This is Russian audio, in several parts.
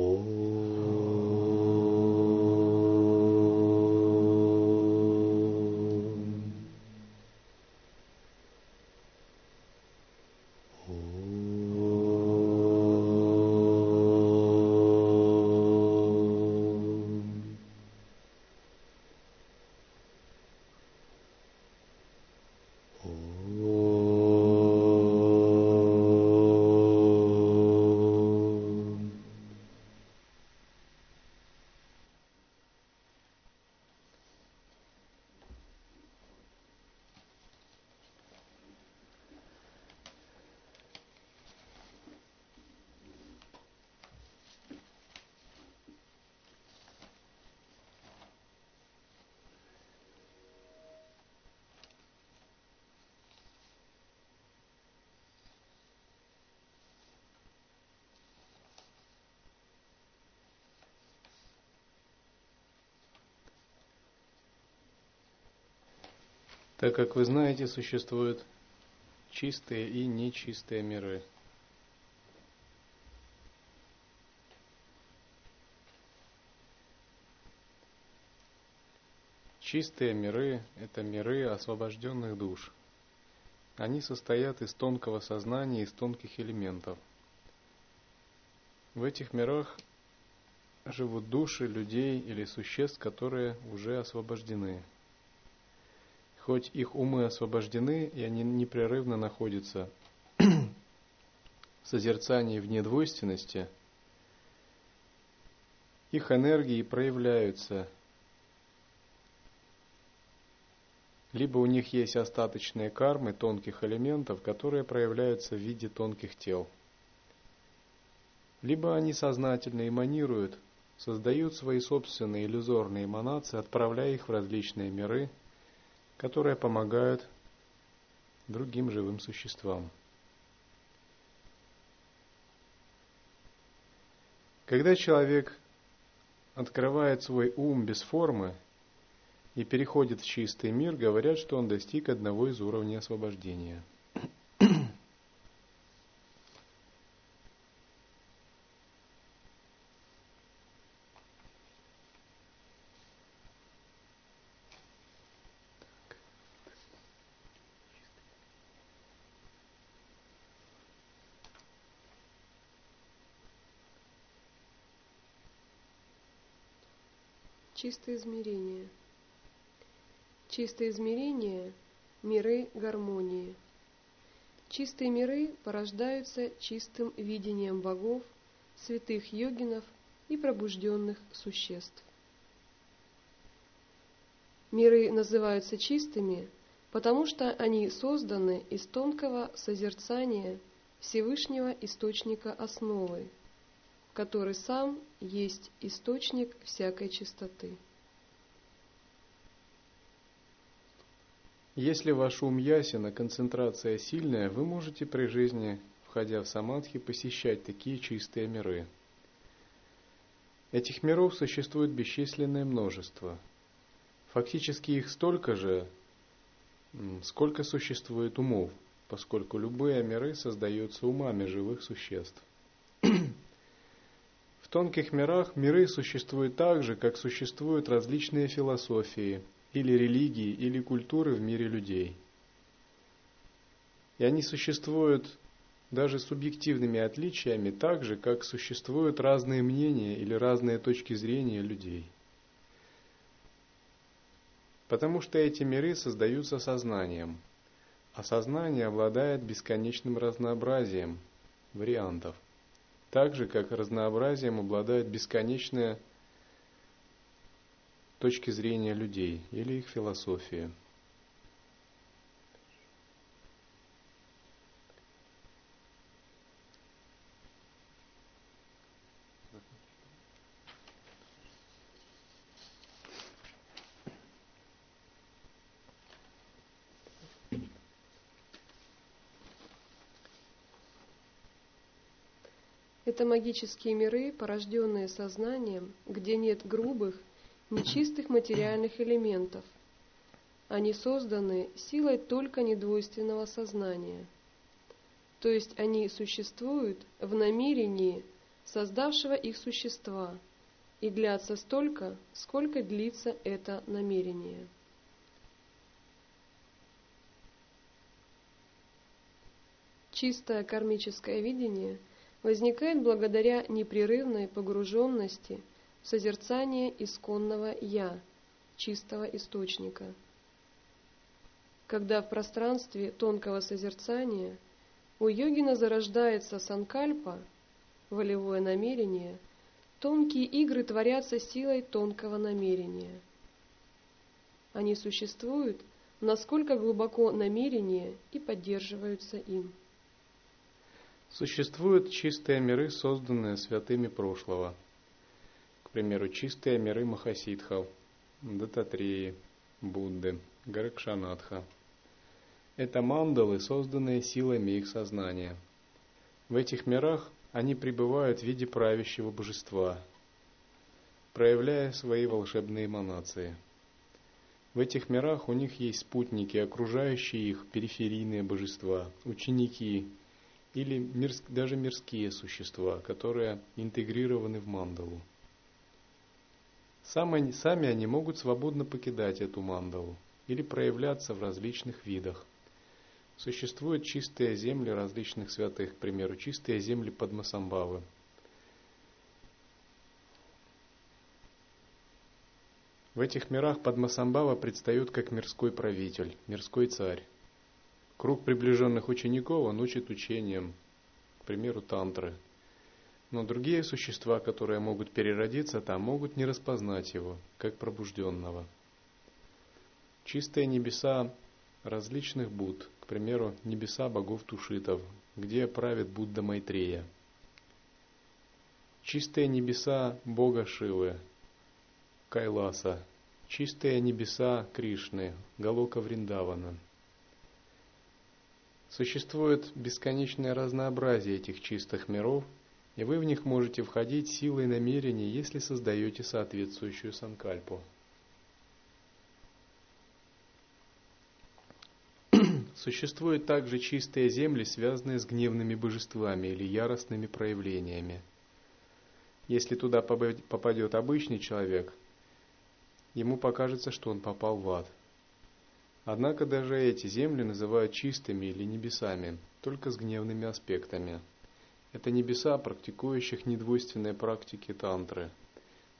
Oh. Так как вы знаете, существуют чистые и нечистые миры. Чистые миры – это миры освобожденных душ. Они состоят из тонкого сознания, из тонких элементов. В этих мирах живут души людей или существ, которые уже освобождены – хоть их умы освобождены, и они непрерывно находятся в созерцании в недвойственности, их энергии проявляются. Либо у них есть остаточные кармы тонких элементов, которые проявляются в виде тонких тел. Либо они сознательно эманируют, создают свои собственные иллюзорные эманации, отправляя их в различные миры – которые помогают другим живым существам. Когда человек открывает свой ум без формы и переходит в чистый мир, говорят, что он достиг одного из уровней освобождения – Чистое измерение. Чистое измерение – миры гармонии. Чистые миры порождаются чистым видением богов, святых йогинов и пробужденных существ. Миры называются чистыми, потому что они созданы из тонкого созерцания Всевышнего Источника Основы, который сам есть источник всякой чистоты. Если ваш ум ясен, а концентрация сильная, вы можете при жизни, входя в самадхи, посещать такие чистые миры. Этих миров существует бесчисленное множество. Фактически их столько же, сколько существует умов, поскольку любые миры создаются умами живых существ. В тонких мирах миры существуют так же, как существуют различные философии, или религии, или культуры в мире людей. И они существуют даже субъективными отличиями так же, как существуют разные мнения или разные точки зрения людей. Потому что эти миры создаются сознанием, а сознание обладает бесконечным разнообразием вариантов – так же, как разнообразием обладают бесконечные точки зрения людей или их философия. Это магические миры, порожденные сознанием, где нет грубых, нечистых материальных элементов. Они созданы силой только недвойственного сознания. То есть они существуют в намерении создавшего их существа, и длятся столько, сколько длится это намерение. Чистое кармическое видение возникает благодаря непрерывной погруженности созерцание исконного «Я», чистого источника. Когда в пространстве тонкого созерцания у йогина зарождается санкальпа, волевое намерение, тонкие игры творятся силой тонкого намерения. Они существуют, насколько глубоко намерение и поддерживаются им. Существуют чистые миры, созданные святыми прошлого. К примеру, чистые миры Махасидхов, Дататреи, Будды, Гаракшанатха. Это мандалы, созданные силами их сознания. В этих мирах они пребывают в виде правящего божества, проявляя свои волшебные эманации. В этих мирах у них есть спутники, окружающие их периферийные божества, ученики или мирс, даже мирские существа, которые интегрированы в мандалу. Сами, сами они могут свободно покидать эту мандалу или проявляться в различных видах. Существуют чистые земли различных святых, к примеру, чистые земли Падмасамбавы. В этих мирах Падмасамбава предстает как мирской правитель, мирской царь. Круг приближенных учеников он учит учением, к примеру, тантры. Но другие существа, которые могут переродиться там, могут не распознать его, как пробужденного. Чистые небеса различных Будд, к примеру, небеса богов Тушитов, где правит Будда Майтрея. Чистые небеса бога Шивы, Кайласа, чистые небеса Кришны, Галока Вриндавана – Существует бесконечное разнообразие этих чистых миров, и вы в них можете входить силой намерений, если создаете соответствующую санкальпу. Существуют также чистые земли, связанные с гневными божествами или яростными проявлениями. Если туда попадет обычный человек, ему покажется, что он попал в ад – Однако даже эти земли называют чистыми или небесами, только с гневными аспектами. Это небеса, практикующих недвойственные практики тантры,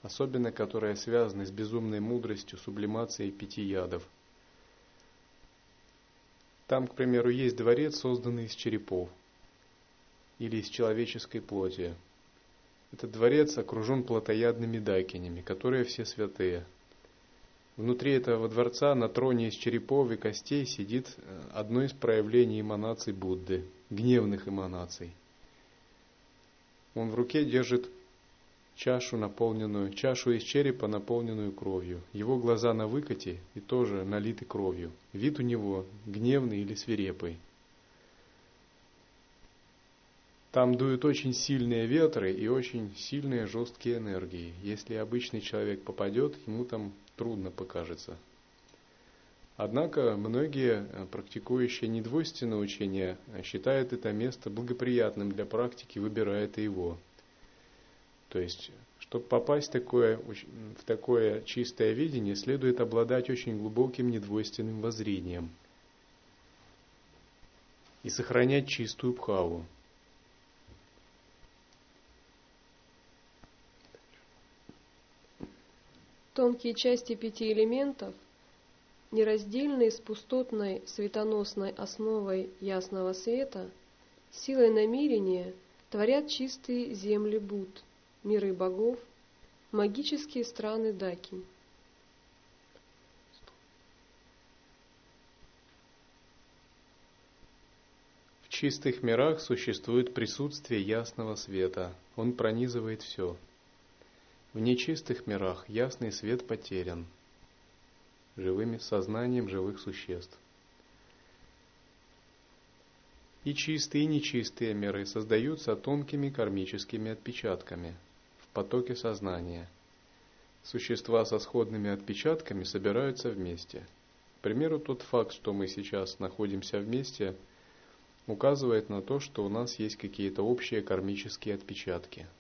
особенно которые связаны с безумной мудростью, сублимацией пяти ядов. Там, к примеру, есть дворец, созданный из черепов или из человеческой плоти. Этот дворец окружен плотоядными дайкинями, которые все святые – Внутри этого дворца на троне из черепов и костей сидит э, одно из проявлений эманаций Будды, гневных эманаций. Он в руке держит чашу, наполненную, чашу из черепа, наполненную кровью. Его глаза на выкате и тоже налиты кровью. Вид у него гневный или свирепый. Там дуют очень сильные ветры и очень сильные жесткие энергии. Если обычный человек попадет, ему там трудно покажется. Однако многие, э, практикующие недвойственное учение, э, считают это место благоприятным для практики, выбирая его. То есть, чтобы попасть в такое, в такое чистое видение, следует обладать очень глубоким недвойственным воззрением и сохранять чистую бхаву. Тонкие части пяти элементов, нераздельные с пустотной светоносной основой ясного света, силой намерения творят чистые земли Буд, миры богов, магические страны Даки. В чистых мирах существует присутствие ясного света. Он пронизывает все – в нечистых мирах ясный свет потерян живыми сознанием живых существ. И чистые, и нечистые миры создаются тонкими кармическими отпечатками в потоке сознания. Существа со сходными отпечатками собираются вместе. К примеру, тот факт, что мы сейчас находимся вместе, указывает на то, что у нас есть какие-то общие кармические отпечатки –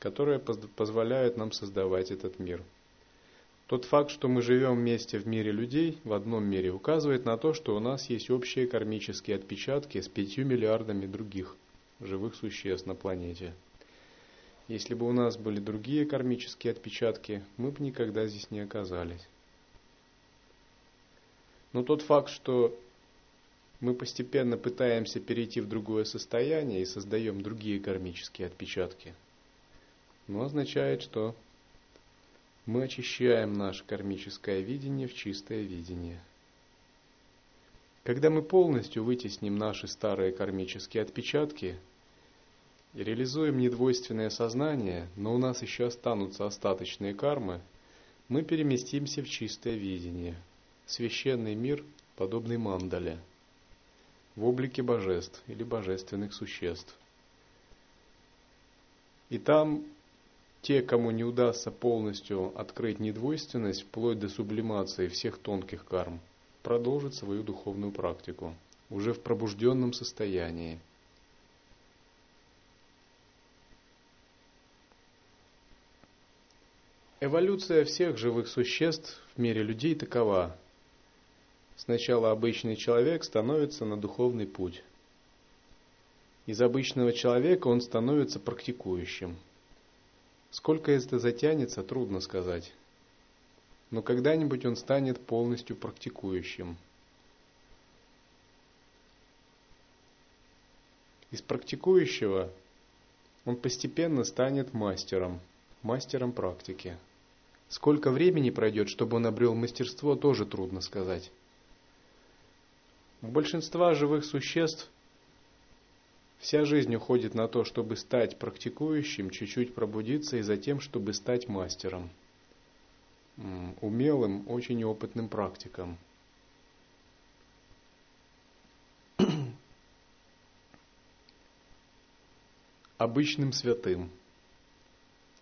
которые позволяют нам создавать этот мир. Тот факт, что мы живем вместе в мире людей, в одном мире, указывает на то, что у нас есть общие кармические отпечатки с пятью миллиардами других живых существ на планете. Если бы у нас были другие кармические отпечатки, мы бы никогда здесь не оказались. Но тот факт, что мы постепенно пытаемся перейти в другое состояние и создаем другие кармические отпечатки, но означает, что мы очищаем наше кармическое видение в чистое видение. Когда мы полностью вытесним наши старые кармические отпечатки и реализуем недвойственное сознание, но у нас еще останутся остаточные кармы, мы переместимся в чистое видение, священный мир, подобный мандале – в облике божеств или божественных существ. И там те, кому не удастся полностью открыть недвойственность, вплоть до сублимации всех тонких карм, продолжат свою духовную практику, уже в пробужденном состоянии. Эволюция всех живых существ в мире людей такова – Сначала обычный человек становится на духовный путь. Из обычного человека он становится практикующим. Сколько это затянется, трудно сказать. Но когда-нибудь он станет полностью практикующим. Из практикующего он постепенно станет мастером, мастером практики. Сколько времени пройдет, чтобы он обрел мастерство, тоже трудно сказать. У большинства живых существ вся жизнь уходит на то, чтобы стать практикующим, чуть-чуть пробудиться и затем, чтобы стать мастером, умелым, очень опытным практиком. обычным святым.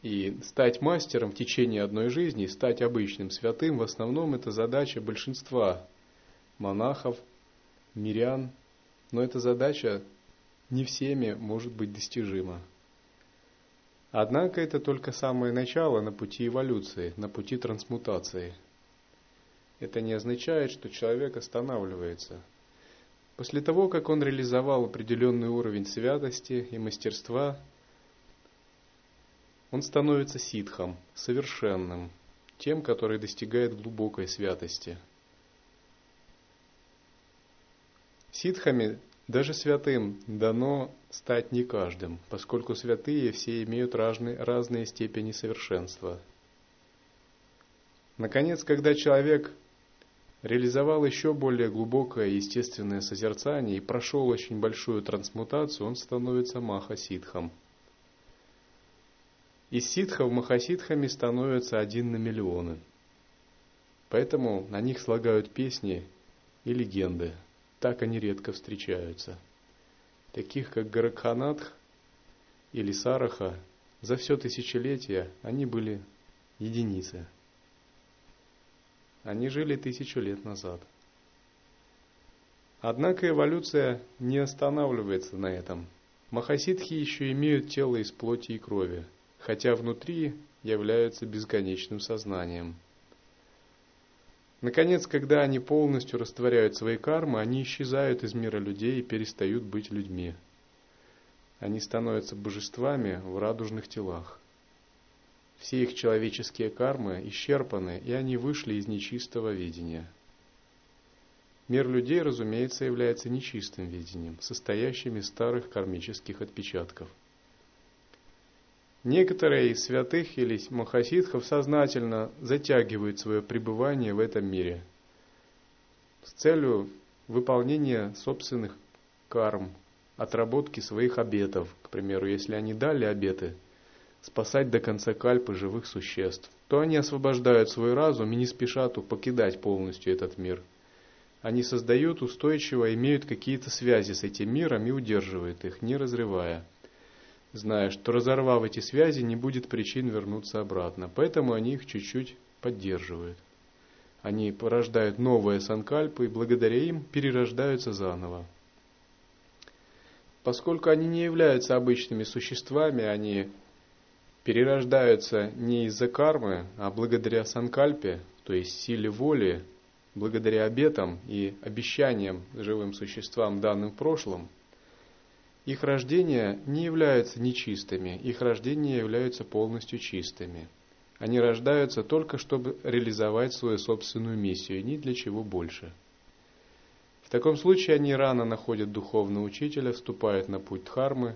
И стать мастером в течение одной жизни, стать обычным святым, в основном это задача большинства монахов, мирян, но эта задача не всеми может быть достижима. Однако это только самое начало на пути эволюции, на пути трансмутации. Это не означает, что человек останавливается. После того, как он реализовал определенный уровень святости и мастерства, он становится ситхом, совершенным, тем, который достигает глубокой святости – Ситхами, даже святым, дано стать не каждым, поскольку святые все имеют разные, разные степени совершенства. Наконец, когда человек реализовал еще более глубокое естественное созерцание и прошел очень большую трансмутацию, он становится маха-ситхом. Из ситхов махаситхами становятся один на миллионы. Поэтому на них слагают песни и легенды – так они редко встречаются. Таких как Гаракханатх или Сараха, за все тысячелетие они были единицы. Они жили тысячу лет назад. Однако эволюция не останавливается на этом. Махасидхи еще имеют тело из плоти и крови, хотя внутри являются бесконечным сознанием – Наконец, когда они полностью растворяют свои кармы, они исчезают из мира людей и перестают быть людьми. Они становятся божествами в радужных телах. Все их человеческие кармы исчерпаны, и они вышли из нечистого видения. Мир людей, разумеется, является нечистым видением, состоящим из старых кармических отпечатков – Некоторые из святых или махасидхов сознательно затягивают свое пребывание в этом мире с целью выполнения собственных карм, отработки своих обетов. К примеру, если они дали обеты спасать до конца кальпы живых существ, то они освобождают свой разум и не спешат покидать полностью этот мир. Они создают устойчиво, имеют какие-то связи с этим миром и удерживают их, не разрывая – зная, что разорвав эти связи, не будет причин вернуться обратно. Поэтому они их чуть-чуть поддерживают. Они порождают новые санкальпы и благодаря им перерождаются заново. Поскольку они не являются обычными существами, они перерождаются не из-за кармы, а благодаря санкальпе, то есть силе воли, благодаря обетам и обещаниям живым существам, данным в прошлом, их рождения не являются нечистыми, их рождения являются полностью чистыми. Они рождаются только, чтобы реализовать свою собственную миссию, ни для чего больше. В таком случае они рано находят духовного учителя, вступают на путь Дхармы,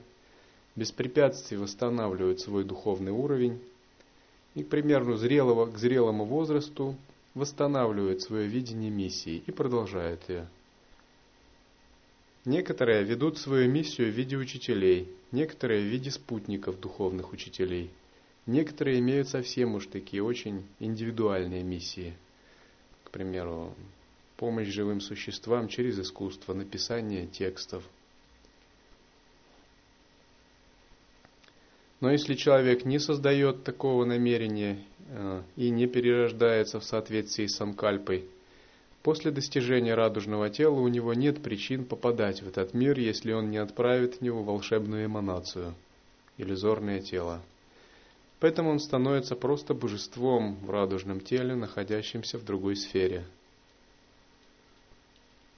без препятствий восстанавливают свой духовный уровень и, к примеру, зрелого, к зрелому возрасту восстанавливают свое видение миссии и продолжают ее. Некоторые ведут свою миссию в виде учителей, некоторые в виде спутников духовных учителей. Некоторые имеют совсем уж такие очень индивидуальные миссии. К примеру, помощь живым существам через искусство, написание текстов. Но если человек не создает такого намерения э, и не перерождается в соответствии с санкальпой, После достижения радужного тела у него нет причин попадать в этот мир, если он не отправит в него волшебную эманацию, иллюзорное тело. Поэтому он становится просто божеством в радужном теле, находящемся в другой сфере.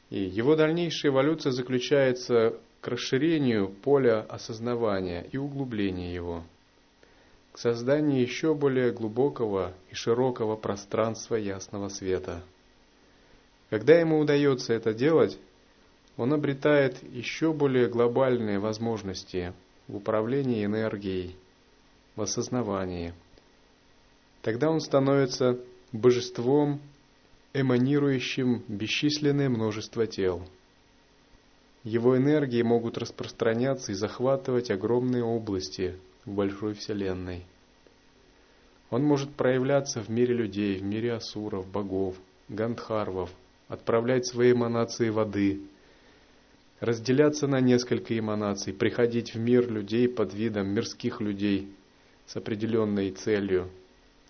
И его дальнейшая эволюция заключается к расширению поля осознавания и углублению его, к созданию еще более глубокого и широкого пространства ясного света – когда ему удается это делать, он обретает еще более глобальные возможности в управлении энергией, в осознавании. Тогда он становится божеством, эманирующим бесчисленное множество тел. Его энергии могут распространяться и захватывать огромные области в большой Вселенной. Он может проявляться в мире людей, в мире асуров, богов, гандхарвов – отправлять свои эманации воды, разделяться на несколько эманаций, приходить в мир людей под видом мирских людей с определенной целью.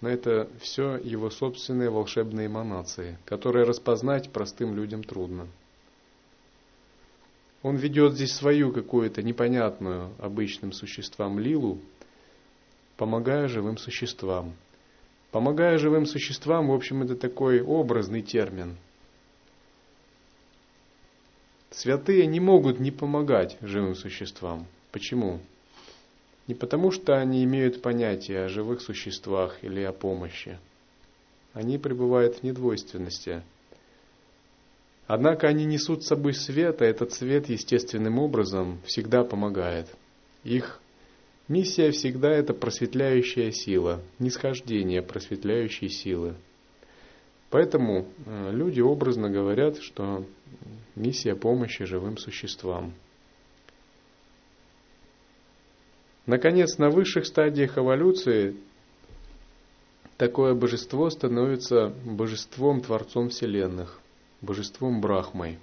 Но это все его собственные волшебные эманации, которые распознать простым людям трудно. Он ведет здесь свою какую-то непонятную обычным существам лилу, помогая живым существам. Помогая живым существам, в общем, это такой образный термин – Святые не могут не помогать живым существам. Почему? Не потому, что они имеют понятие о живых существах или о помощи. Они пребывают в недвойственности. Однако они несут с собой свет, а этот свет естественным образом всегда помогает. Их миссия всегда это просветляющая сила, нисхождение просветляющей силы. Поэтому э, люди образно говорят, что миссия помощи живым существам. Наконец, на высших стадиях эволюции такое божество становится божеством Творцом Вселенных, божеством Брахмой,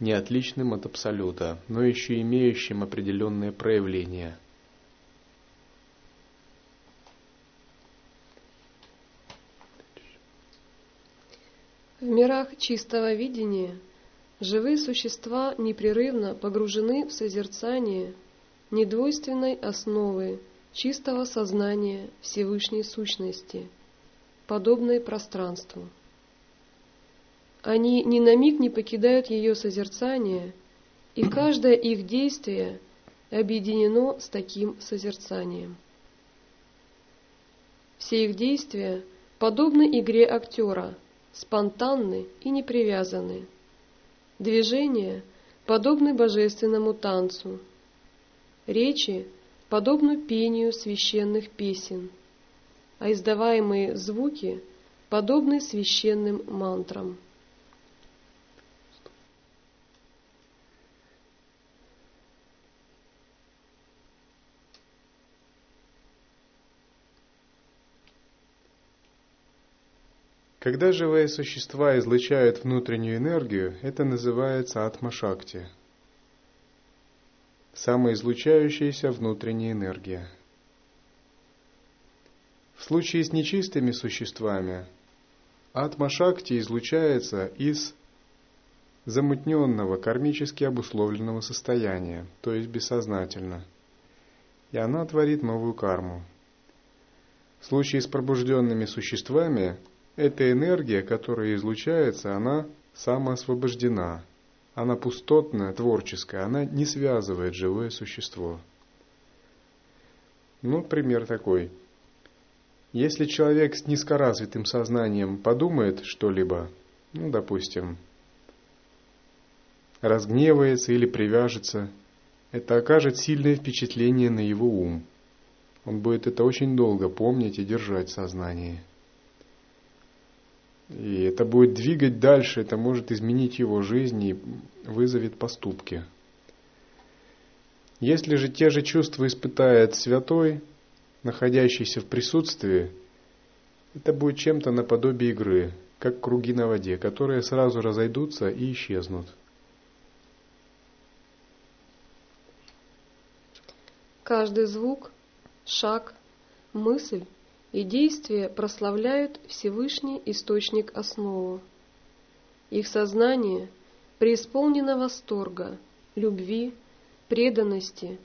не отличным от Абсолюта, но еще имеющим определенные проявления – В мирах чистого видения живые существа непрерывно погружены в созерцание недвойственной основы чистого сознания Всевышней Сущности, подобной пространству. Они ни на миг не покидают ее созерцание, и каждое их действие объединено с таким созерцанием. Все их действия подобны игре актера – спонтанны и не привязаны. Движения подобны божественному танцу. Речи подобны пению священных песен, а издаваемые звуки подобны священным мантрам. Когда живые существа излучают внутреннюю энергию, это называется атмашакти. Самоизлучающаяся внутренняя энергия. В случае с нечистыми существами атмашакти излучается из замутненного, кармически обусловленного состояния, то есть бессознательно. и она творит новую карму. В случае с пробужденными существами, эта энергия, которая излучается, она самоосвобождена. Она пустотная, творческая, она не связывает живое существо. Ну, пример такой. Если человек с низкоразвитым сознанием подумает что-либо, ну, допустим, разгневается или привяжется, это окажет сильное впечатление на его ум. Он будет это очень долго помнить и держать в сознании. И это будет двигать дальше, это может изменить его жизнь и вызовет поступки. Если же те же чувства испытает святой, находящийся в присутствии, это будет чем-то наподобие игры, как круги на воде, которые сразу разойдутся и исчезнут. Каждый звук, шаг, мысль и действие прославляют Всевышний Источник Основу. Их сознание преисполнено восторга, любви, преданности,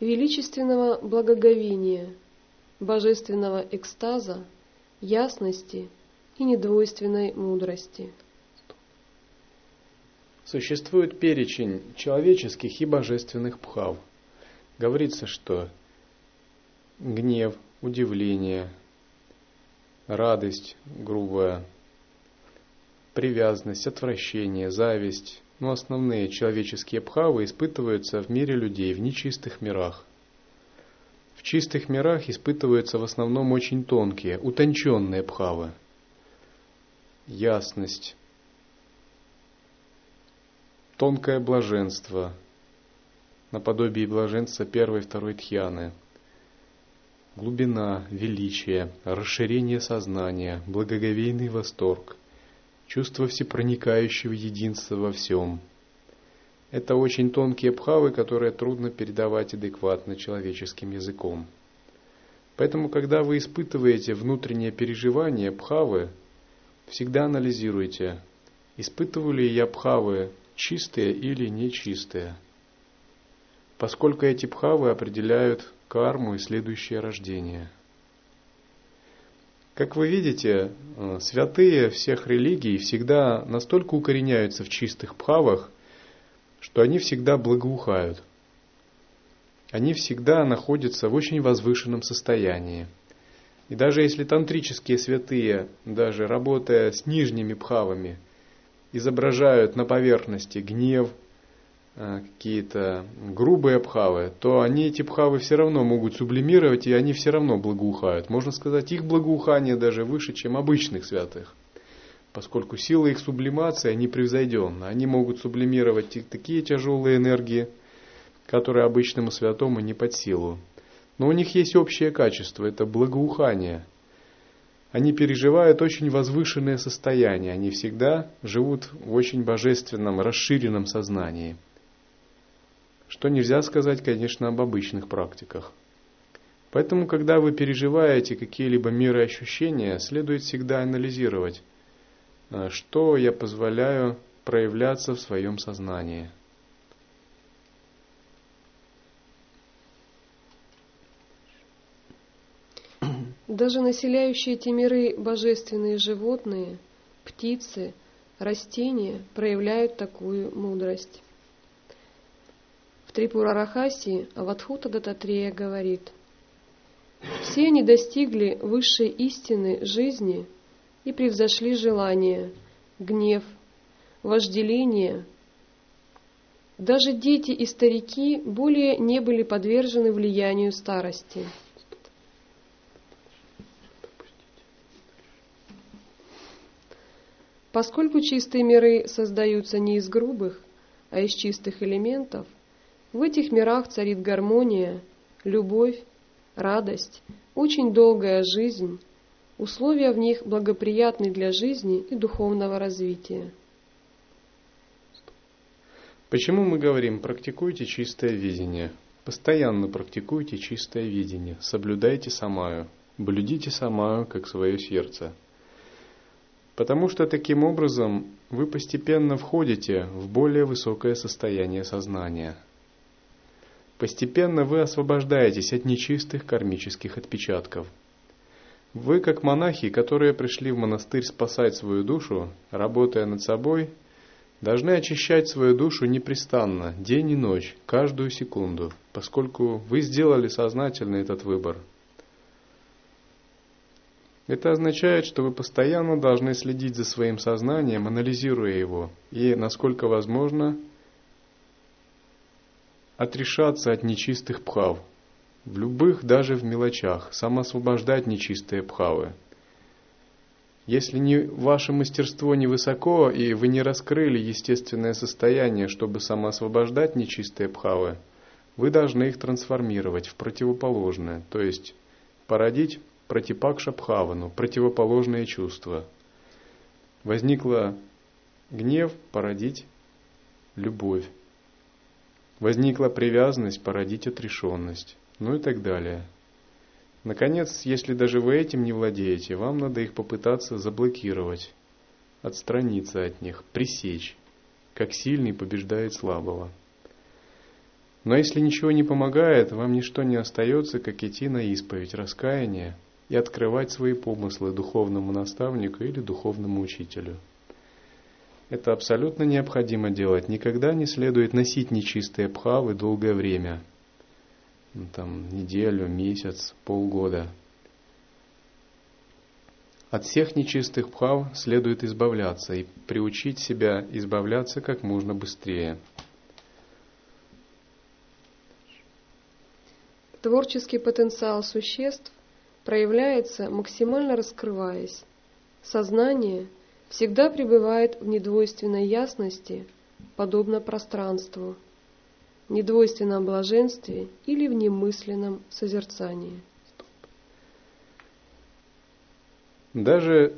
величественного благоговения, божественного экстаза, ясности и недвойственной мудрости. Существует перечень человеческих и божественных пхав – говорится, что гнев, удивление, радость грубая, привязанность, отвращение, зависть, ну, основные человеческие пхавы испытываются в мире людей, в нечистых мирах. В чистых мирах испытываются в основном очень тонкие, утонченные пхавы. Ясность, тонкое блаженство, наподобие блаженства первой и второй тхьяны. Глубина, величие, расширение сознания, благоговейный восторг, чувство всепроникающего единства во всем. Это очень тонкие пхавы, которые трудно передавать адекватно человеческим языком. Поэтому, когда вы испытываете внутреннее переживание пхавы, всегда анализируйте, испытываю ли я пхавы чистые или нечистые – поскольку эти пхавы определяют карму и следующее рождение. Как вы видите, э, святые всех религий всегда настолько укореняются в чистых пхавах, что они всегда благоухают. Они всегда находятся в очень возвышенном состоянии. И даже если тантрические святые, даже работая с нижними пхавами, изображают на поверхности гнев, какие-то грубые пхавы, то они эти пхавы все равно могут сублимировать, и они все равно благоухают. Можно сказать, их благоухание даже выше, чем обычных святых, поскольку сила их сублимации непревзойденна. Они могут сублимировать такие тяжелые энергии, которые обычному святому не под силу. Но у них есть общее качество, это благоухание. Они переживают очень возвышенное состояние, они всегда живут в очень божественном, расширенном сознании – что нельзя сказать, конечно, об обычных практиках. Поэтому, когда вы переживаете какие-либо миры ощущения, следует всегда анализировать, э, что я позволяю проявляться в своем сознании. Даже населяющие эти миры божественные животные, птицы, растения проявляют такую мудрость. Трипура Рахаси Аватхута Дататрея говорит, «Все они достигли высшей истины жизни и превзошли желание, гнев, вожделение. Даже дети и старики более не были подвержены влиянию старости». Поскольку чистые миры создаются не из грубых, а из чистых элементов – в этих мирах царит гармония, любовь, радость, очень долгая жизнь, условия в них благоприятны для жизни и духовного развития. Почему мы говорим «практикуйте чистое видение»? Постоянно практикуйте чистое видение, соблюдайте самаю, блюдите самаю, как свое сердце. Потому что таким образом вы постепенно входите в более высокое состояние сознания – Постепенно вы освобождаетесь от нечистых кармических отпечатков. Вы, как монахи, которые пришли в монастырь спасать свою душу, работая над собой, должны очищать свою душу непрестанно, день и ночь, каждую секунду, поскольку вы сделали сознательно этот выбор. Это означает, что вы постоянно должны следить за своим сознанием, анализируя его, и, насколько возможно, отрешаться от нечистых пхав, в любых, даже в мелочах, самоосвобождать нечистые пхавы. Если не, ваше мастерство невысоко, и вы не раскрыли естественное состояние, чтобы самоосвобождать нечистые пхавы, вы должны их трансформировать в противоположное, то есть породить протипакша пхавану, противоположное чувство. Возникла гнев, породить любовь. Возникла привязанность, породить отрешенность, ну и так далее. Наконец, если даже вы этим не владеете, вам надо их попытаться заблокировать, отстраниться от них, пресечь, как сильный побеждает слабого. Но если ничего не помогает, вам ничто не остается, как идти на исповедь, раскаяние и открывать свои помыслы духовному наставнику или духовному учителю. Это абсолютно необходимо делать. Никогда не следует носить нечистые пхавы долгое время. Ну, там, неделю, месяц, полгода. От всех нечистых пхав следует избавляться и приучить себя избавляться как можно быстрее. Творческий потенциал существ проявляется, максимально раскрываясь. Сознание – всегда пребывает в недвойственной ясности, подобно пространству, недвойственном блаженстве или в немысленном созерцании. Даже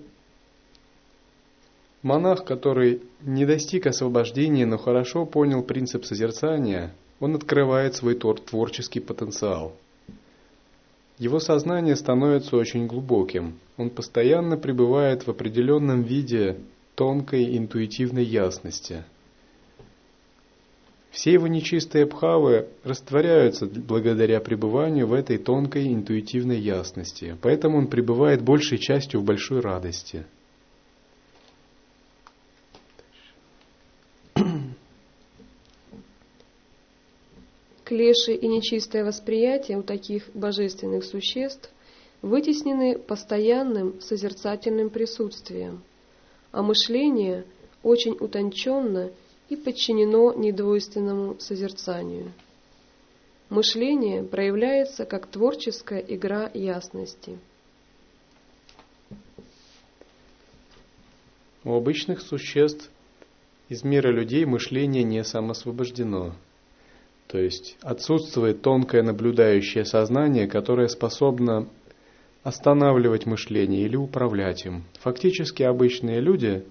монах, который не достиг освобождения, но хорошо понял принцип созерцания, он открывает свой творческий потенциал – его сознание становится очень глубоким. Он постоянно пребывает в определенном виде тонкой интуитивной ясности. Все его нечистые бхавы растворяются благодаря пребыванию в этой тонкой интуитивной ясности, поэтому он пребывает большей частью в большой радости – Клеши и нечистое восприятие у таких божественных существ вытеснены постоянным созерцательным присутствием, а мышление очень утонченно и подчинено недвойственному созерцанию. Мышление проявляется как творческая игра ясности. У обычных существ из мира людей мышление не самосвобождено – то есть отсутствует тонкое наблюдающее сознание, которое способно останавливать мышление или управлять им. Фактически обычные люди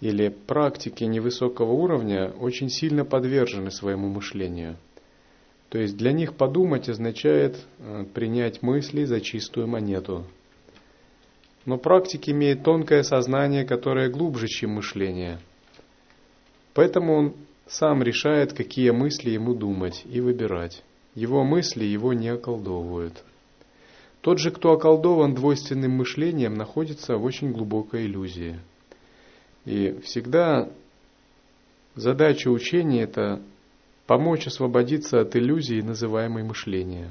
или практики невысокого уровня очень сильно подвержены своему мышлению. То есть для них подумать означает э, принять мысли за чистую монету. Но практик имеет тонкое сознание, которое глубже, чем мышление. Поэтому он сам решает, какие мысли ему думать и выбирать. Его мысли его не околдовывают. Тот же, кто околдован двойственным мышлением, находится в очень глубокой иллюзии. И всегда задача учения – это помочь освободиться от иллюзии, называемой мышление.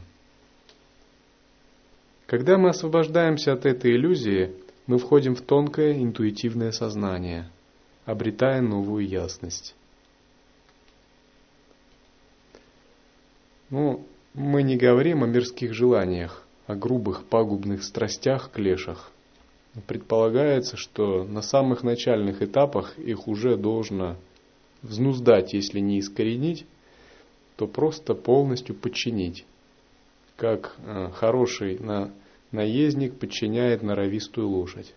Когда мы освобождаемся от этой иллюзии, мы входим в тонкое интуитивное сознание, обретая новую ясность. Ну, мы не говорим о мирских желаниях, о грубых пагубных страстях, клешах. Предполагается, что на самых начальных этапах их уже должно взнуздать, если не искоренить, то просто полностью подчинить. Как э, хороший на, наездник подчиняет норовистую лошадь.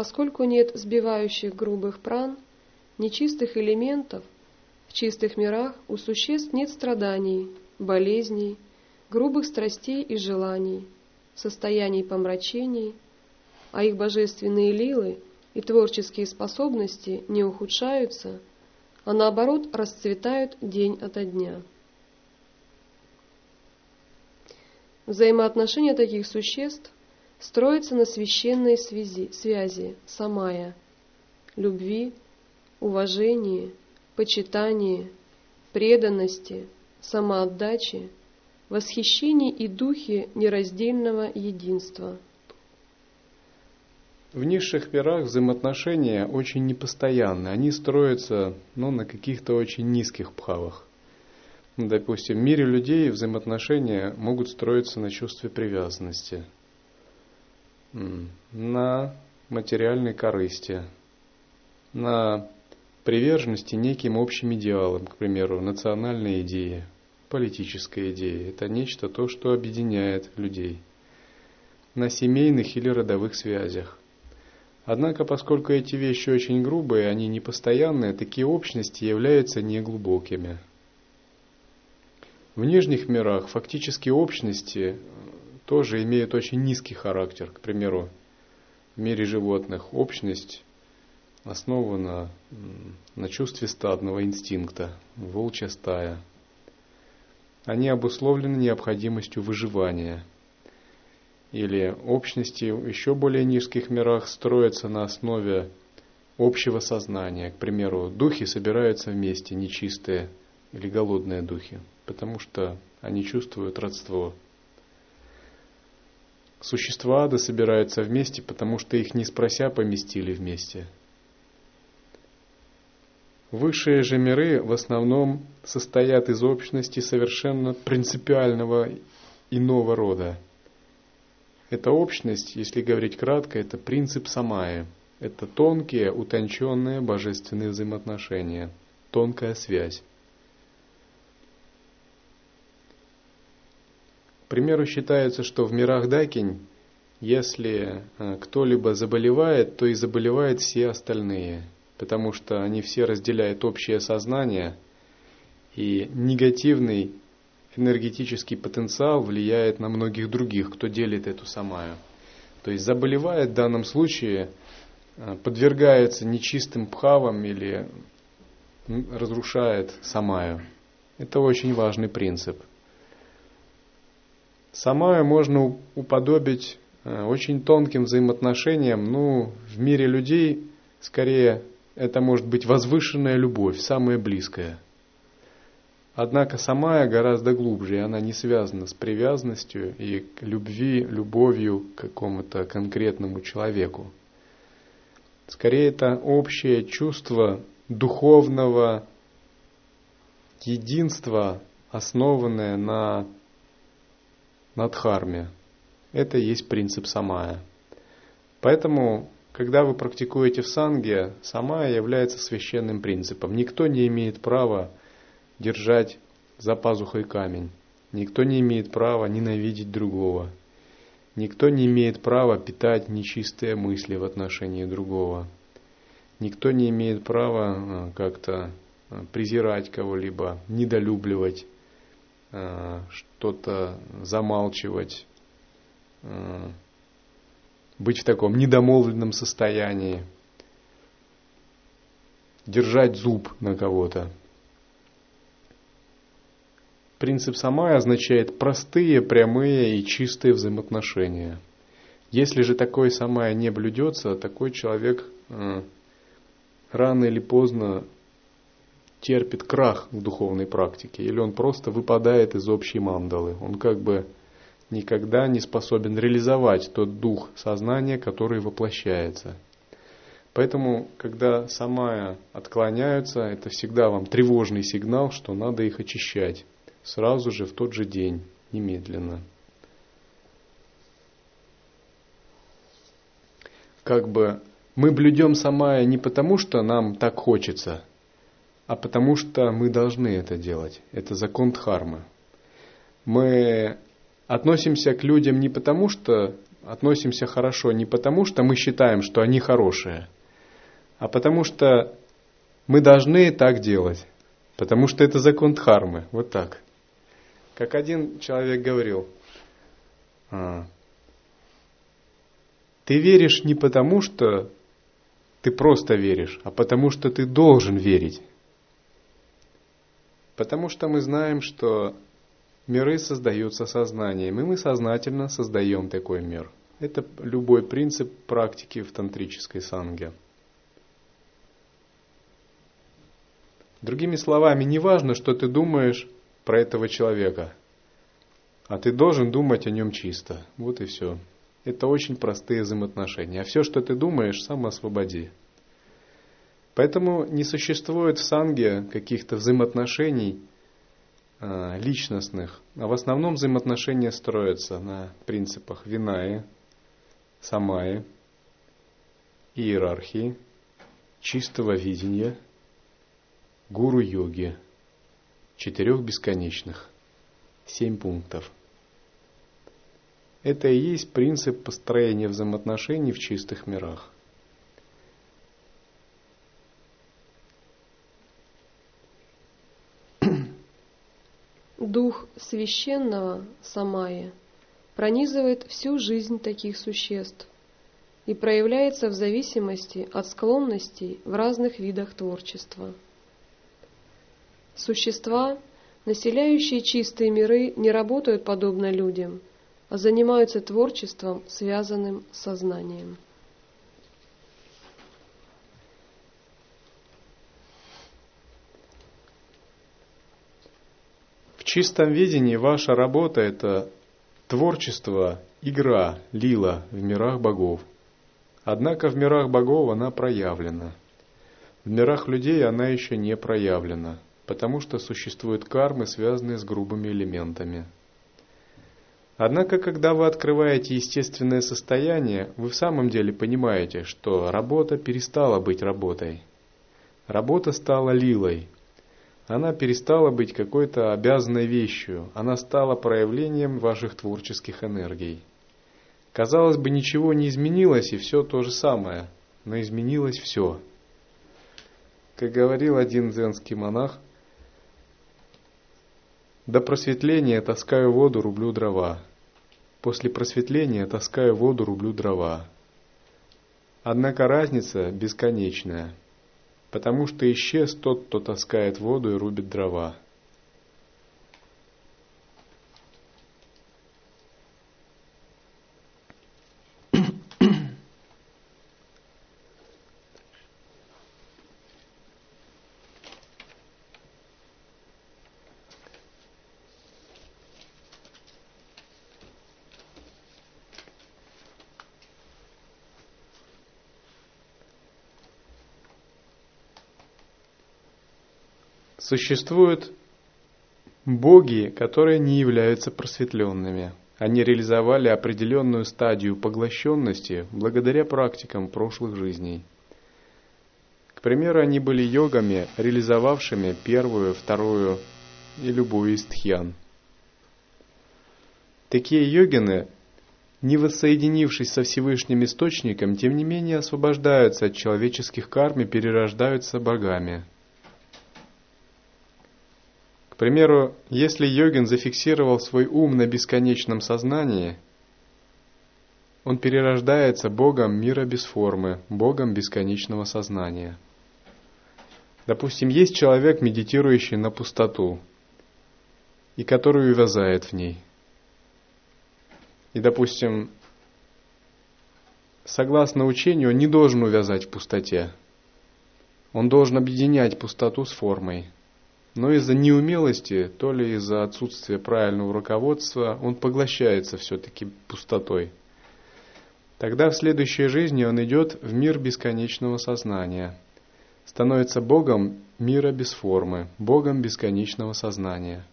Поскольку нет сбивающих грубых пран, нечистых элементов, в чистых мирах у существ нет страданий, болезней, грубых страстей и желаний, состояний помрачений, а их божественные лилы и творческие способности не ухудшаются, а наоборот расцветают день ото дня. Взаимоотношения таких существ строятся на священной связи, связи самая, любви, уважении, почитании, преданности, самоотдаче, восхищении и духе нераздельного единства. В низших мирах взаимоотношения очень непостоянны. Они строятся ну, на каких-то очень низких пхавах. Допустим, в мире людей взаимоотношения могут строиться на чувстве привязанности, на материальной корысти, на приверженности неким общим идеалам, к примеру, национальной идеи, политической идеи. Это нечто то, что объединяет людей на семейных или родовых связях. Однако, поскольку эти вещи очень грубые, они непостоянные, такие общности являются неглубокими – в нижних мирах фактически общности тоже имеют очень низкий характер. К примеру, в мире животных общность основана на чувстве стадного инстинкта, волчья стая. Они обусловлены необходимостью выживания. Или общности в еще более низких мирах строятся на основе общего сознания. К примеру, духи собираются вместе, нечистые или голодные духи потому что они чувствуют родство. Существа ада собираются вместе, потому что их не спрося поместили вместе. Высшие же миры в основном состоят из общности совершенно принципиального иного рода. Эта общность, если говорить кратко, это принцип самая. Это тонкие, утонченные божественные взаимоотношения, тонкая связь. Примеру, считается, что в мирах Дакинь, если э, кто-либо заболевает, то и заболевают все остальные, потому что они все разделяют общее сознание, и негативный энергетический потенциал влияет на многих других, кто делит эту самаю. То есть заболевает в данном случае, э, подвергается нечистым пхавам или разрушает самаю. Это очень важный принцип. Самая можно уподобить э, очень тонким взаимоотношениям. Ну, в мире людей скорее это может быть возвышенная любовь, самая близкая. Однако самая гораздо глубже, и она не связана с привязанностью и к любви, любовью к какому-то конкретному человеку. Скорее это общее чувство духовного единства, основанное на на дхарме. Это и есть принцип самая. Поэтому, когда вы практикуете в санге, самая является священным принципом. Никто не имеет права держать за пазухой камень. Никто не имеет права ненавидеть другого. Никто не имеет права питать нечистые мысли в отношении другого. Никто не имеет права э, как-то э, презирать кого-либо, недолюбливать что-то замалчивать, э, быть в таком недомолвленном состоянии, держать зуб на кого-то. Принцип самая означает простые, прямые и чистые взаимоотношения. Если же такое самая не блюдется, такой человек э, рано или поздно терпит крах в духовной практике, или он просто выпадает из общей мандалы. Он как бы никогда не способен реализовать тот дух сознания, который воплощается. Поэтому, когда самая отклоняются, это всегда вам тревожный сигнал, что надо их очищать сразу же в тот же день, немедленно. Как бы мы блюдем самая не потому, что нам так хочется – а потому что мы должны это делать. Это закон дхармы. Мы относимся к людям не потому, что относимся хорошо не потому, что мы считаем, что они хорошие, а потому что мы должны так делать, потому что это закон Дхармы, вот так. Как один человек говорил, «А, ты веришь не потому, что ты просто веришь, а потому что ты должен верить. Потому что мы знаем, что миры создаются сознанием, и мы сознательно создаем такой мир. Это любой принцип практики в тантрической санге. Другими словами, не важно, что ты думаешь про этого человека, а ты должен думать о нем чисто. Вот и все. Это очень простые взаимоотношения. А все, что ты думаешь, сам освободи. Поэтому не существует в санге каких-то взаимоотношений а, личностных, а в основном взаимоотношения строятся на принципах винаи, самаи, иерархии, чистого видения, гуру-йоги, четырех бесконечных, семь пунктов – это и есть принцип построения взаимоотношений в чистых мирах. Дух священного Самая пронизывает всю жизнь таких существ и проявляется в зависимости от склонностей в разных видах творчества. Существа, населяющие чистые миры, не работают подобно людям – а занимаются творчеством, связанным с сознанием. Чистом видении ваша работа – это творчество, игра, лила в мирах богов. Однако в мирах богов она проявлена. В мирах людей она еще не проявлена, потому что существуют кармы, связанные с грубыми элементами – Однако, когда вы открываете естественное состояние, вы в самом деле понимаете, что работа перестала быть работой. Работа стала лилой. Она перестала быть какой-то обязанной вещью. Она стала проявлением ваших творческих энергий. Казалось бы, ничего не изменилось, и все то же самое. Но изменилось все. Как говорил один дзенский монах, до просветления таскаю воду, рублю дрова. После просветления таскаю воду, рублю дрова. Однако разница бесконечная, потому что исчез тот, кто таскает воду и рубит дрова. Существуют боги, которые не являются просветленными. Они реализовали определенную стадию поглощенности благодаря практикам прошлых жизней. К примеру, они были йогами, реализовавшими первую, вторую и любую из тхьян. Такие йогины, не воссоединившись со Всевышним Источником, тем не менее освобождаются от человеческих карм и перерождаются богами – примеру, если йогин зафиксировал свой ум на бесконечном сознании, он перерождается Богом мира без формы, Богом бесконечного сознания. Допустим, есть человек, медитирующий на пустоту, и который увязает в ней. И, допустим, согласно учению, он не должен увязать в пустоте. Он должен объединять пустоту с формой – но из-за неумелости, то ли из-за отсутствия правильного руководства, он поглощается все-таки пустотой. Тогда в следующей жизни он идет в мир бесконечного сознания, становится Богом мира без формы, Богом бесконечного сознания.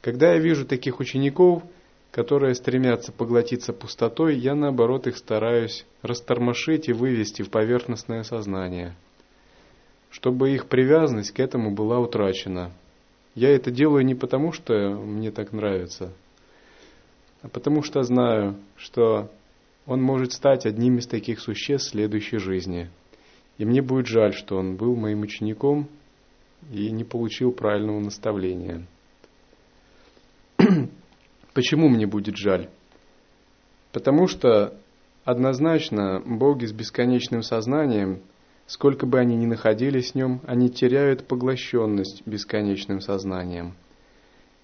Когда я вижу таких учеников, которые стремятся поглотиться пустотой, я наоборот их стараюсь растормошить и вывести в поверхностное сознание – чтобы их привязанность к этому была утрачена. Я это делаю не потому, что мне так нравится, а потому что знаю, что он может стать одним из таких существ следующей жизни. И мне будет жаль, что он был моим учеником и не получил правильного наставления. Почему мне будет жаль? Потому что однозначно боги с бесконечным сознанием, сколько бы они ни находились в нем, они теряют поглощенность бесконечным сознанием.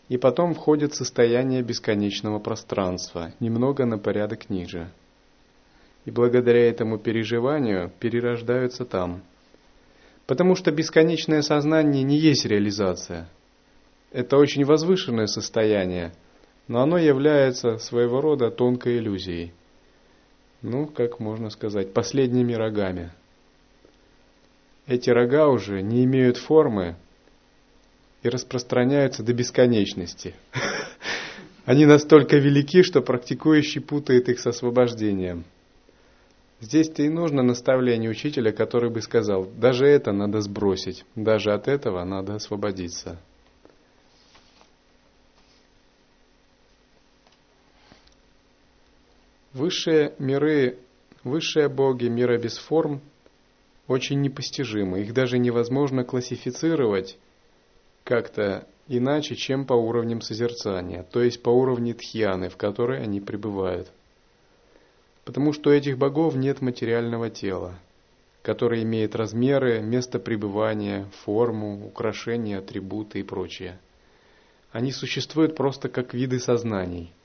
И потом входит состояние бесконечного пространства, немного на порядок ниже. И благодаря этому переживанию перерождаются там. Потому что бесконечное сознание не есть реализация. Это очень возвышенное состояние – но оно является своего рода тонкой иллюзией. Ну, как можно сказать, последними рогами. Эти рога уже не имеют формы и распространяются до бесконечности. Они настолько велики, что практикующий путает их с освобождением. Здесь-то и нужно наставление учителя, который бы сказал, даже это надо сбросить, даже от этого надо освободиться. Высшие миры, высшие боги мира без форм очень непостижимы. Их даже невозможно классифицировать как-то иначе, чем по уровням созерцания, то есть по уровню тхьяны, в которой они пребывают. Потому что у этих богов нет материального тела, которое имеет размеры, место пребывания, форму, украшения, атрибуты и прочее. Они существуют просто как виды сознаний –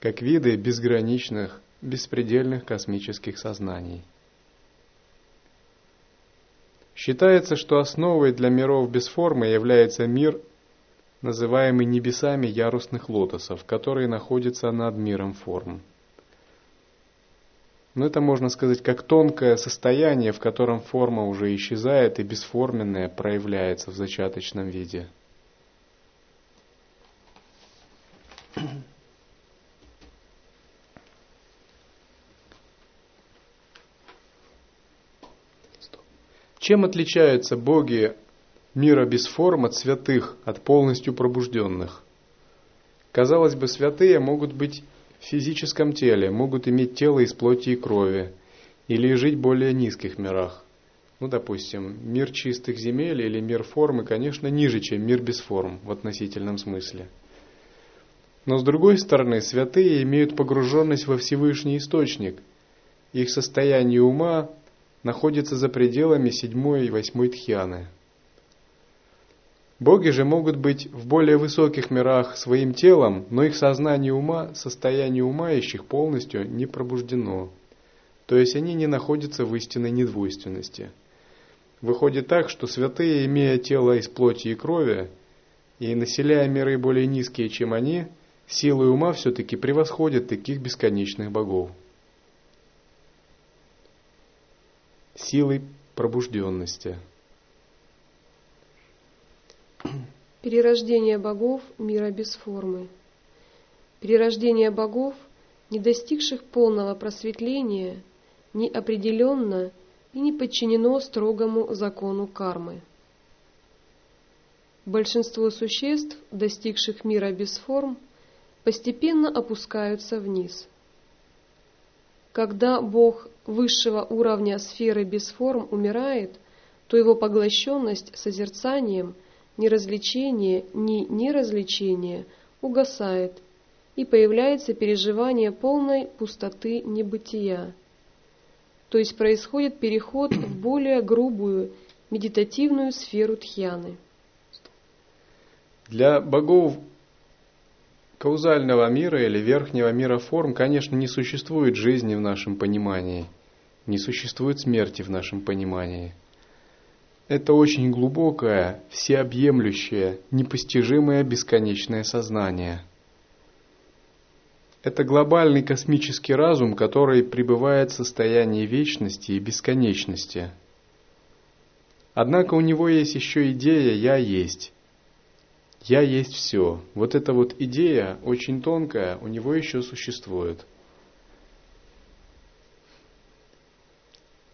как виды безграничных, беспредельных космических сознаний. Считается, что основой для миров без формы является мир, называемый небесами ярусных лотосов, который находится над миром форм. Но это можно сказать как тонкое состояние, в котором форма уже исчезает и бесформенное проявляется в зачаточном виде. Чем отличаются боги мира без форм от святых, от полностью пробужденных? Казалось бы, святые могут быть в физическом теле, могут иметь тело из плоти и крови, или жить в более низких мирах. Ну, допустим, мир чистых земель или мир формы, конечно, ниже, чем мир без форм в относительном смысле. Но с другой стороны, святые имеют погруженность во Всевышний Источник. Их состояние ума находится за пределами седьмой и восьмой тхьяны. Боги же могут быть в более высоких мирах своим телом, но их сознание ума, состояние ума ищих полностью не пробуждено. То есть они не находятся в истинной недвойственности. Выходит так, что святые, имея тело из плоти и крови, и населяя миры более низкие, чем они, силой ума все-таки превосходят таких бесконечных богов. Силой пробужденности. Перерождение богов мира без формы. Перерождение богов, не достигших полного просветления, не определенно и не подчинено строгому закону кармы. Большинство существ, достигших мира без форм, постепенно опускаются вниз. Когда Бог высшего уровня сферы без форм умирает, то его поглощенность созерцанием, ни развлечение, ни неразвлечение угасает, и появляется переживание полной пустоты небытия. То есть происходит переход в более грубую медитативную сферу тхьяны. Для богов каузального мира или верхнего мира форм, конечно, не существует жизни в нашем понимании, не существует смерти в нашем понимании. Это очень глубокое, всеобъемлющее, непостижимое бесконечное сознание. Это глобальный космический разум, который пребывает в состоянии вечности и бесконечности. Однако у него есть еще идея «я есть», я есть все. Вот эта вот идея, очень тонкая, у него еще существует.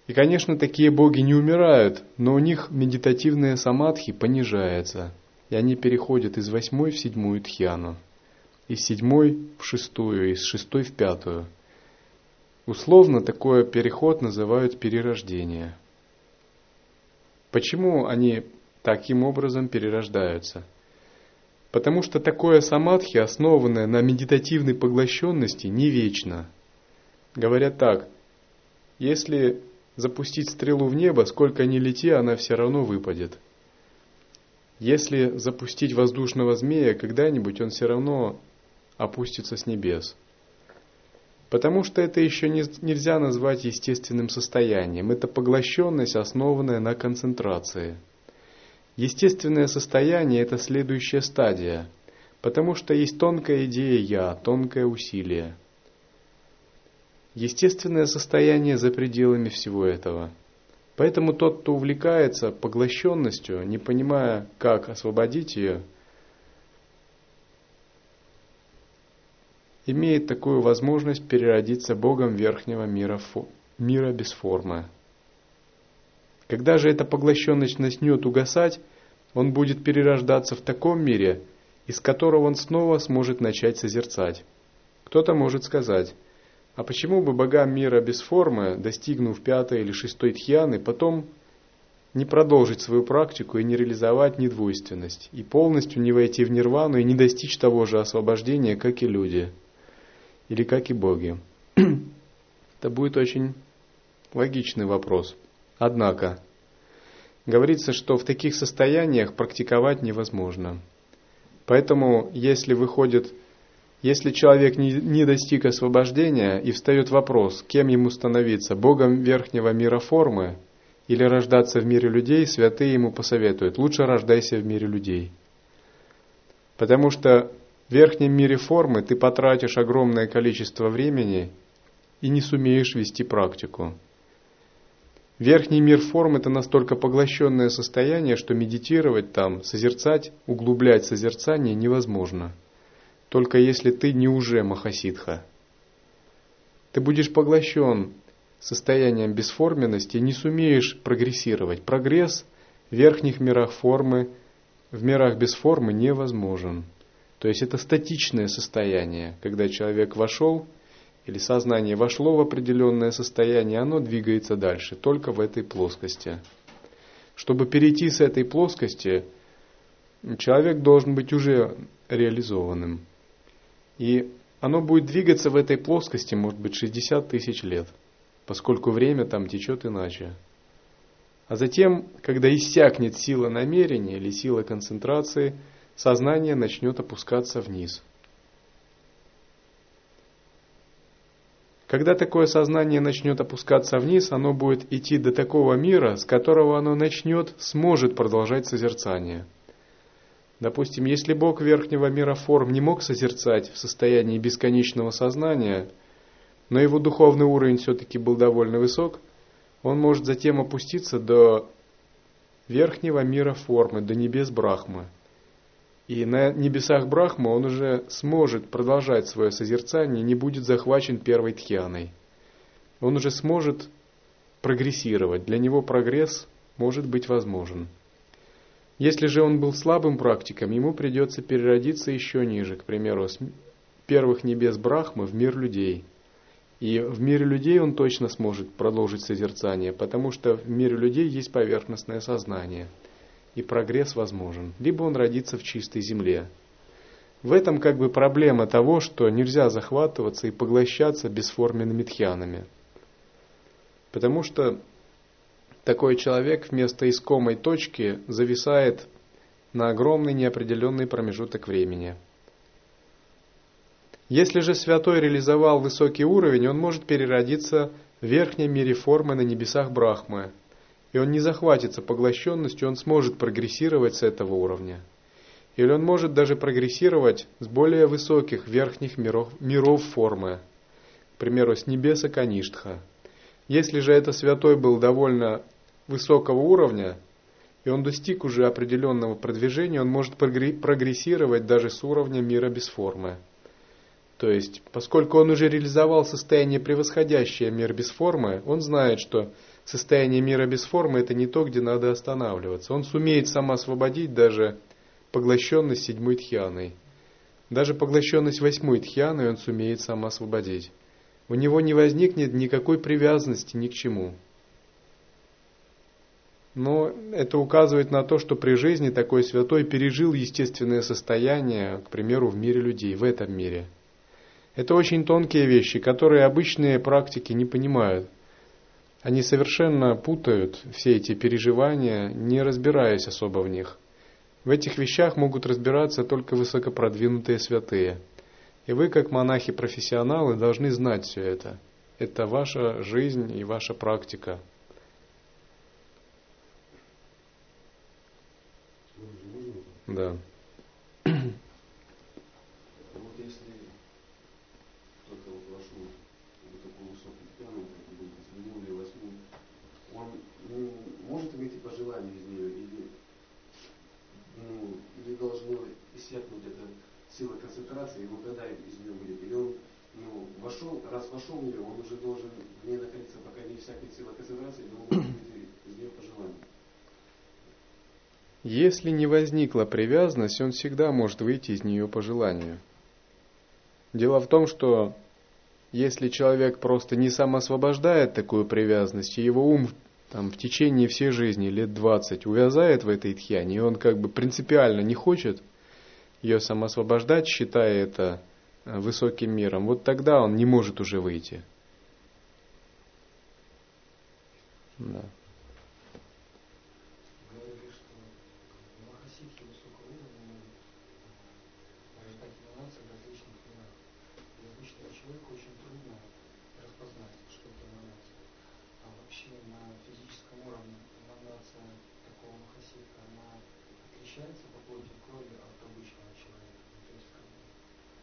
И, конечно, такие боги не умирают, но у них медитативная самадхи понижается, и они переходят из восьмой в седьмую тхьяну, из седьмой в шестую, из шестой в пятую. условно такой переход называют перерождение. Почему они таким образом перерождаются? Потому что такое самадхи, основанное на медитативной поглощенности, не вечно. Говорят так, если запустить стрелу в небо, сколько ни лети, она все равно выпадет. Если запустить воздушного змея, когда-нибудь он все равно опустится с небес. Потому что это еще не, нельзя назвать естественным состоянием. Это поглощенность, основанная на концентрации. Естественное состояние – это следующая стадия, потому что есть тонкая идея «я», тонкое усилие. Естественное состояние за пределами всего этого. Поэтому тот, кто увлекается поглощенностью, не понимая, как освободить ее – имеет такую возможность переродиться Богом верхнего мира, мира без формы. Когда же эта поглощенность начнет угасать, он будет перерождаться в таком мире, из которого он снова сможет начать созерцать. Кто-то может сказать, а почему бы богам мира без формы, достигнув пятой или шестой тхьяны, потом не продолжить свою практику и не реализовать недвойственность, и полностью не войти в нирвану и не достичь того же освобождения, как и люди – или как и боги? Это будет очень логичный вопрос. Однако, говорится, что в таких состояниях практиковать невозможно. Поэтому, если выходит, если человек не, не достиг освобождения и встает вопрос, кем ему становиться, богом верхнего мира формы или рождаться в мире людей, святые ему посоветуют, лучше рождайся в мире людей. Потому что в верхнем мире формы ты потратишь огромное количество времени и не сумеешь вести практику. Верхний мир форм – это настолько поглощенное состояние, что медитировать там, созерцать, углублять созерцание невозможно. Только если ты не уже махасидха. Ты будешь поглощен состоянием бесформенности не сумеешь прогрессировать. Прогресс в верхних мирах формы, в мирах без формы невозможен. То есть это статичное состояние, когда человек вошел или сознание вошло в определенное состояние, оно двигается дальше, только в этой плоскости. Чтобы перейти с этой плоскости, человек должен быть уже реализованным. И оно будет двигаться в этой плоскости, может быть, 60 тысяч лет, поскольку время там течет иначе. А затем, когда иссякнет сила намерения или сила концентрации – сознание начнет опускаться вниз. Когда такое сознание начнет опускаться вниз, оно будет идти до такого мира, с которого оно начнет, сможет продолжать созерцание. Допустим, если Бог верхнего мира форм не мог созерцать в состоянии бесконечного сознания, но его духовный уровень все-таки был довольно высок, он может затем опуститься до верхнего мира формы, до небес Брахмы – и на небесах Брахма он уже сможет продолжать свое созерцание, не будет захвачен первой тхьяной. Он уже сможет прогрессировать. Для него прогресс может быть возможен. Если же он был слабым практиком, ему придется переродиться еще ниже, к примеру, с первых небес Брахмы в мир людей. И в мире людей он точно сможет продолжить созерцание, потому что в мире людей есть поверхностное сознание – и прогресс возможен, либо он родится в чистой земле. В этом как бы проблема того, что нельзя захватываться и поглощаться бесформенными тхьянами. Потому что такой человек вместо искомой точки зависает на огромный неопределенный промежуток времени. Если же святой реализовал высокий уровень, он может переродиться в верхнем мире формы на небесах Брахмы – и он не захватится поглощенностью, он сможет прогрессировать с этого уровня. Или он может даже прогрессировать с более высоких верхних миров, миров формы, к примеру, с небеса Каништха. Если же это святой был довольно высокого уровня, и он достиг уже определенного продвижения, он может прогрессировать даже с уровня мира без формы. То есть, поскольку он уже реализовал состояние превосходящее мир без формы, он знает, что состояние мира без формы – это не то, где надо останавливаться. Он сумеет сам освободить даже поглощенность седьмой тхьяной. Даже поглощенность восьмой тхьяной он сумеет сам освободить. у него не возникнет никакой привязанности ни к чему. Но это указывает на то, что при жизни такой святой пережил естественное состояние, к примеру, в мире людей, в этом мире. Это очень тонкие вещи, которые обычные практики не понимают. Они совершенно путают все эти переживания, не разбираясь особо в них. В этих вещах могут разбираться только высокопродвинутые святые. И вы, как монахи-профессионалы, должны знать все это. Это ваша жизнь и ваша практика – Да. Вот если кто-то вот вошел в такую высокую пьяну, как бы седьмую или восьмую, он ну, может выйти по желанию из нее или, ну, или должно иссякнуть сила концентрации, и он тогда из нее выйдет. Или он ну, вошел, раз вошел в нее, он уже должен в ней находиться, пока не иссякнет сила концентрации, но он может из нее по. Если не возникла привязанность, он всегда может выйти из нее по желанию. Дело в том, что если человек просто не сам освобождает такую привязанность, и его ум там, в течение всей жизни, лет 20, увязает в этой тхьяне, и он как бы принципиально не хочет ее сам освобождать, считая это э, высоким миром, вот тогда он не может уже выйти. Да.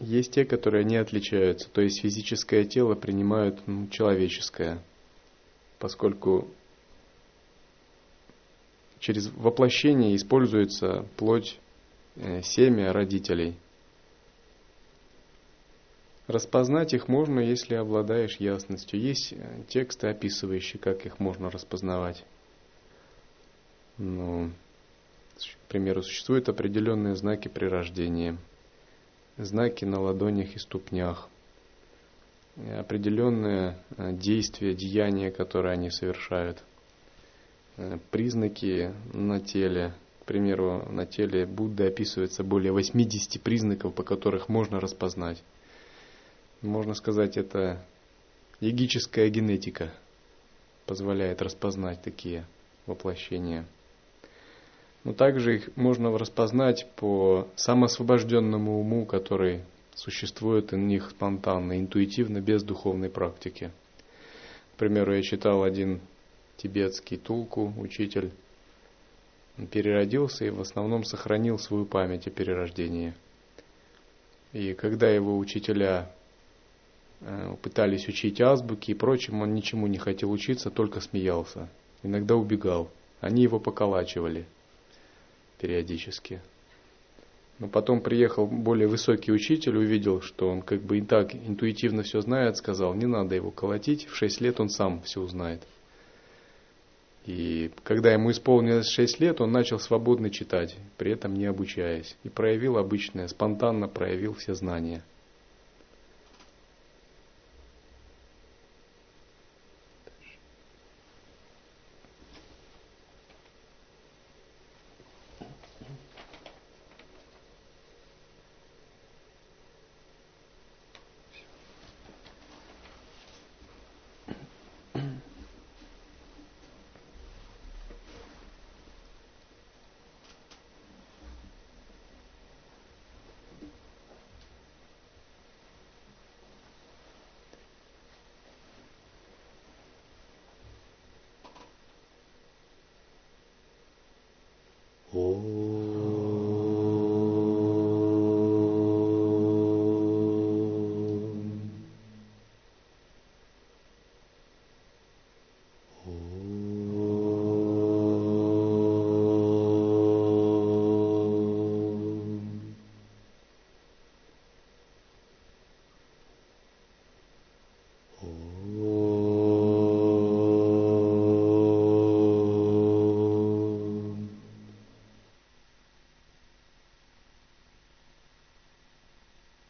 Есть те, которые не отличаются, то есть физическое тело принимают ну, человеческое, поскольку через воплощение используется плоть, э, семя родителей – Распознать их можно, если обладаешь ясностью. Есть э, тексты, описывающие, как их можно распознавать. Ну, к примеру, существуют определенные знаки при рождении, знаки на ладонях и ступнях, определенные э, действия, деяния, которые они совершают, э, признаки на теле. К примеру, на теле Будды описывается более 80 признаков, по которых можно распознать можно сказать, это егическая генетика позволяет распознать такие воплощения. Но также их можно распознать по самосвобожденному уму, который существует в них спонтанно, интуитивно, без духовной практики. К примеру, я читал один тибетский тулку, учитель. Он переродился и в основном сохранил свою память о перерождении. И когда его учителя Э, пытались учить азбуки и прочим, он ничему не хотел учиться, только смеялся. Иногда убегал. Они его поколачивали периодически. Но потом приехал более высокий учитель, увидел, что он как бы и так интуитивно все знает, сказал, не надо его колотить, в 6 лет он сам все узнает. И когда ему исполнилось 6 лет, он начал свободно читать, при этом не обучаясь. И проявил обычное, спонтанно проявил все знания –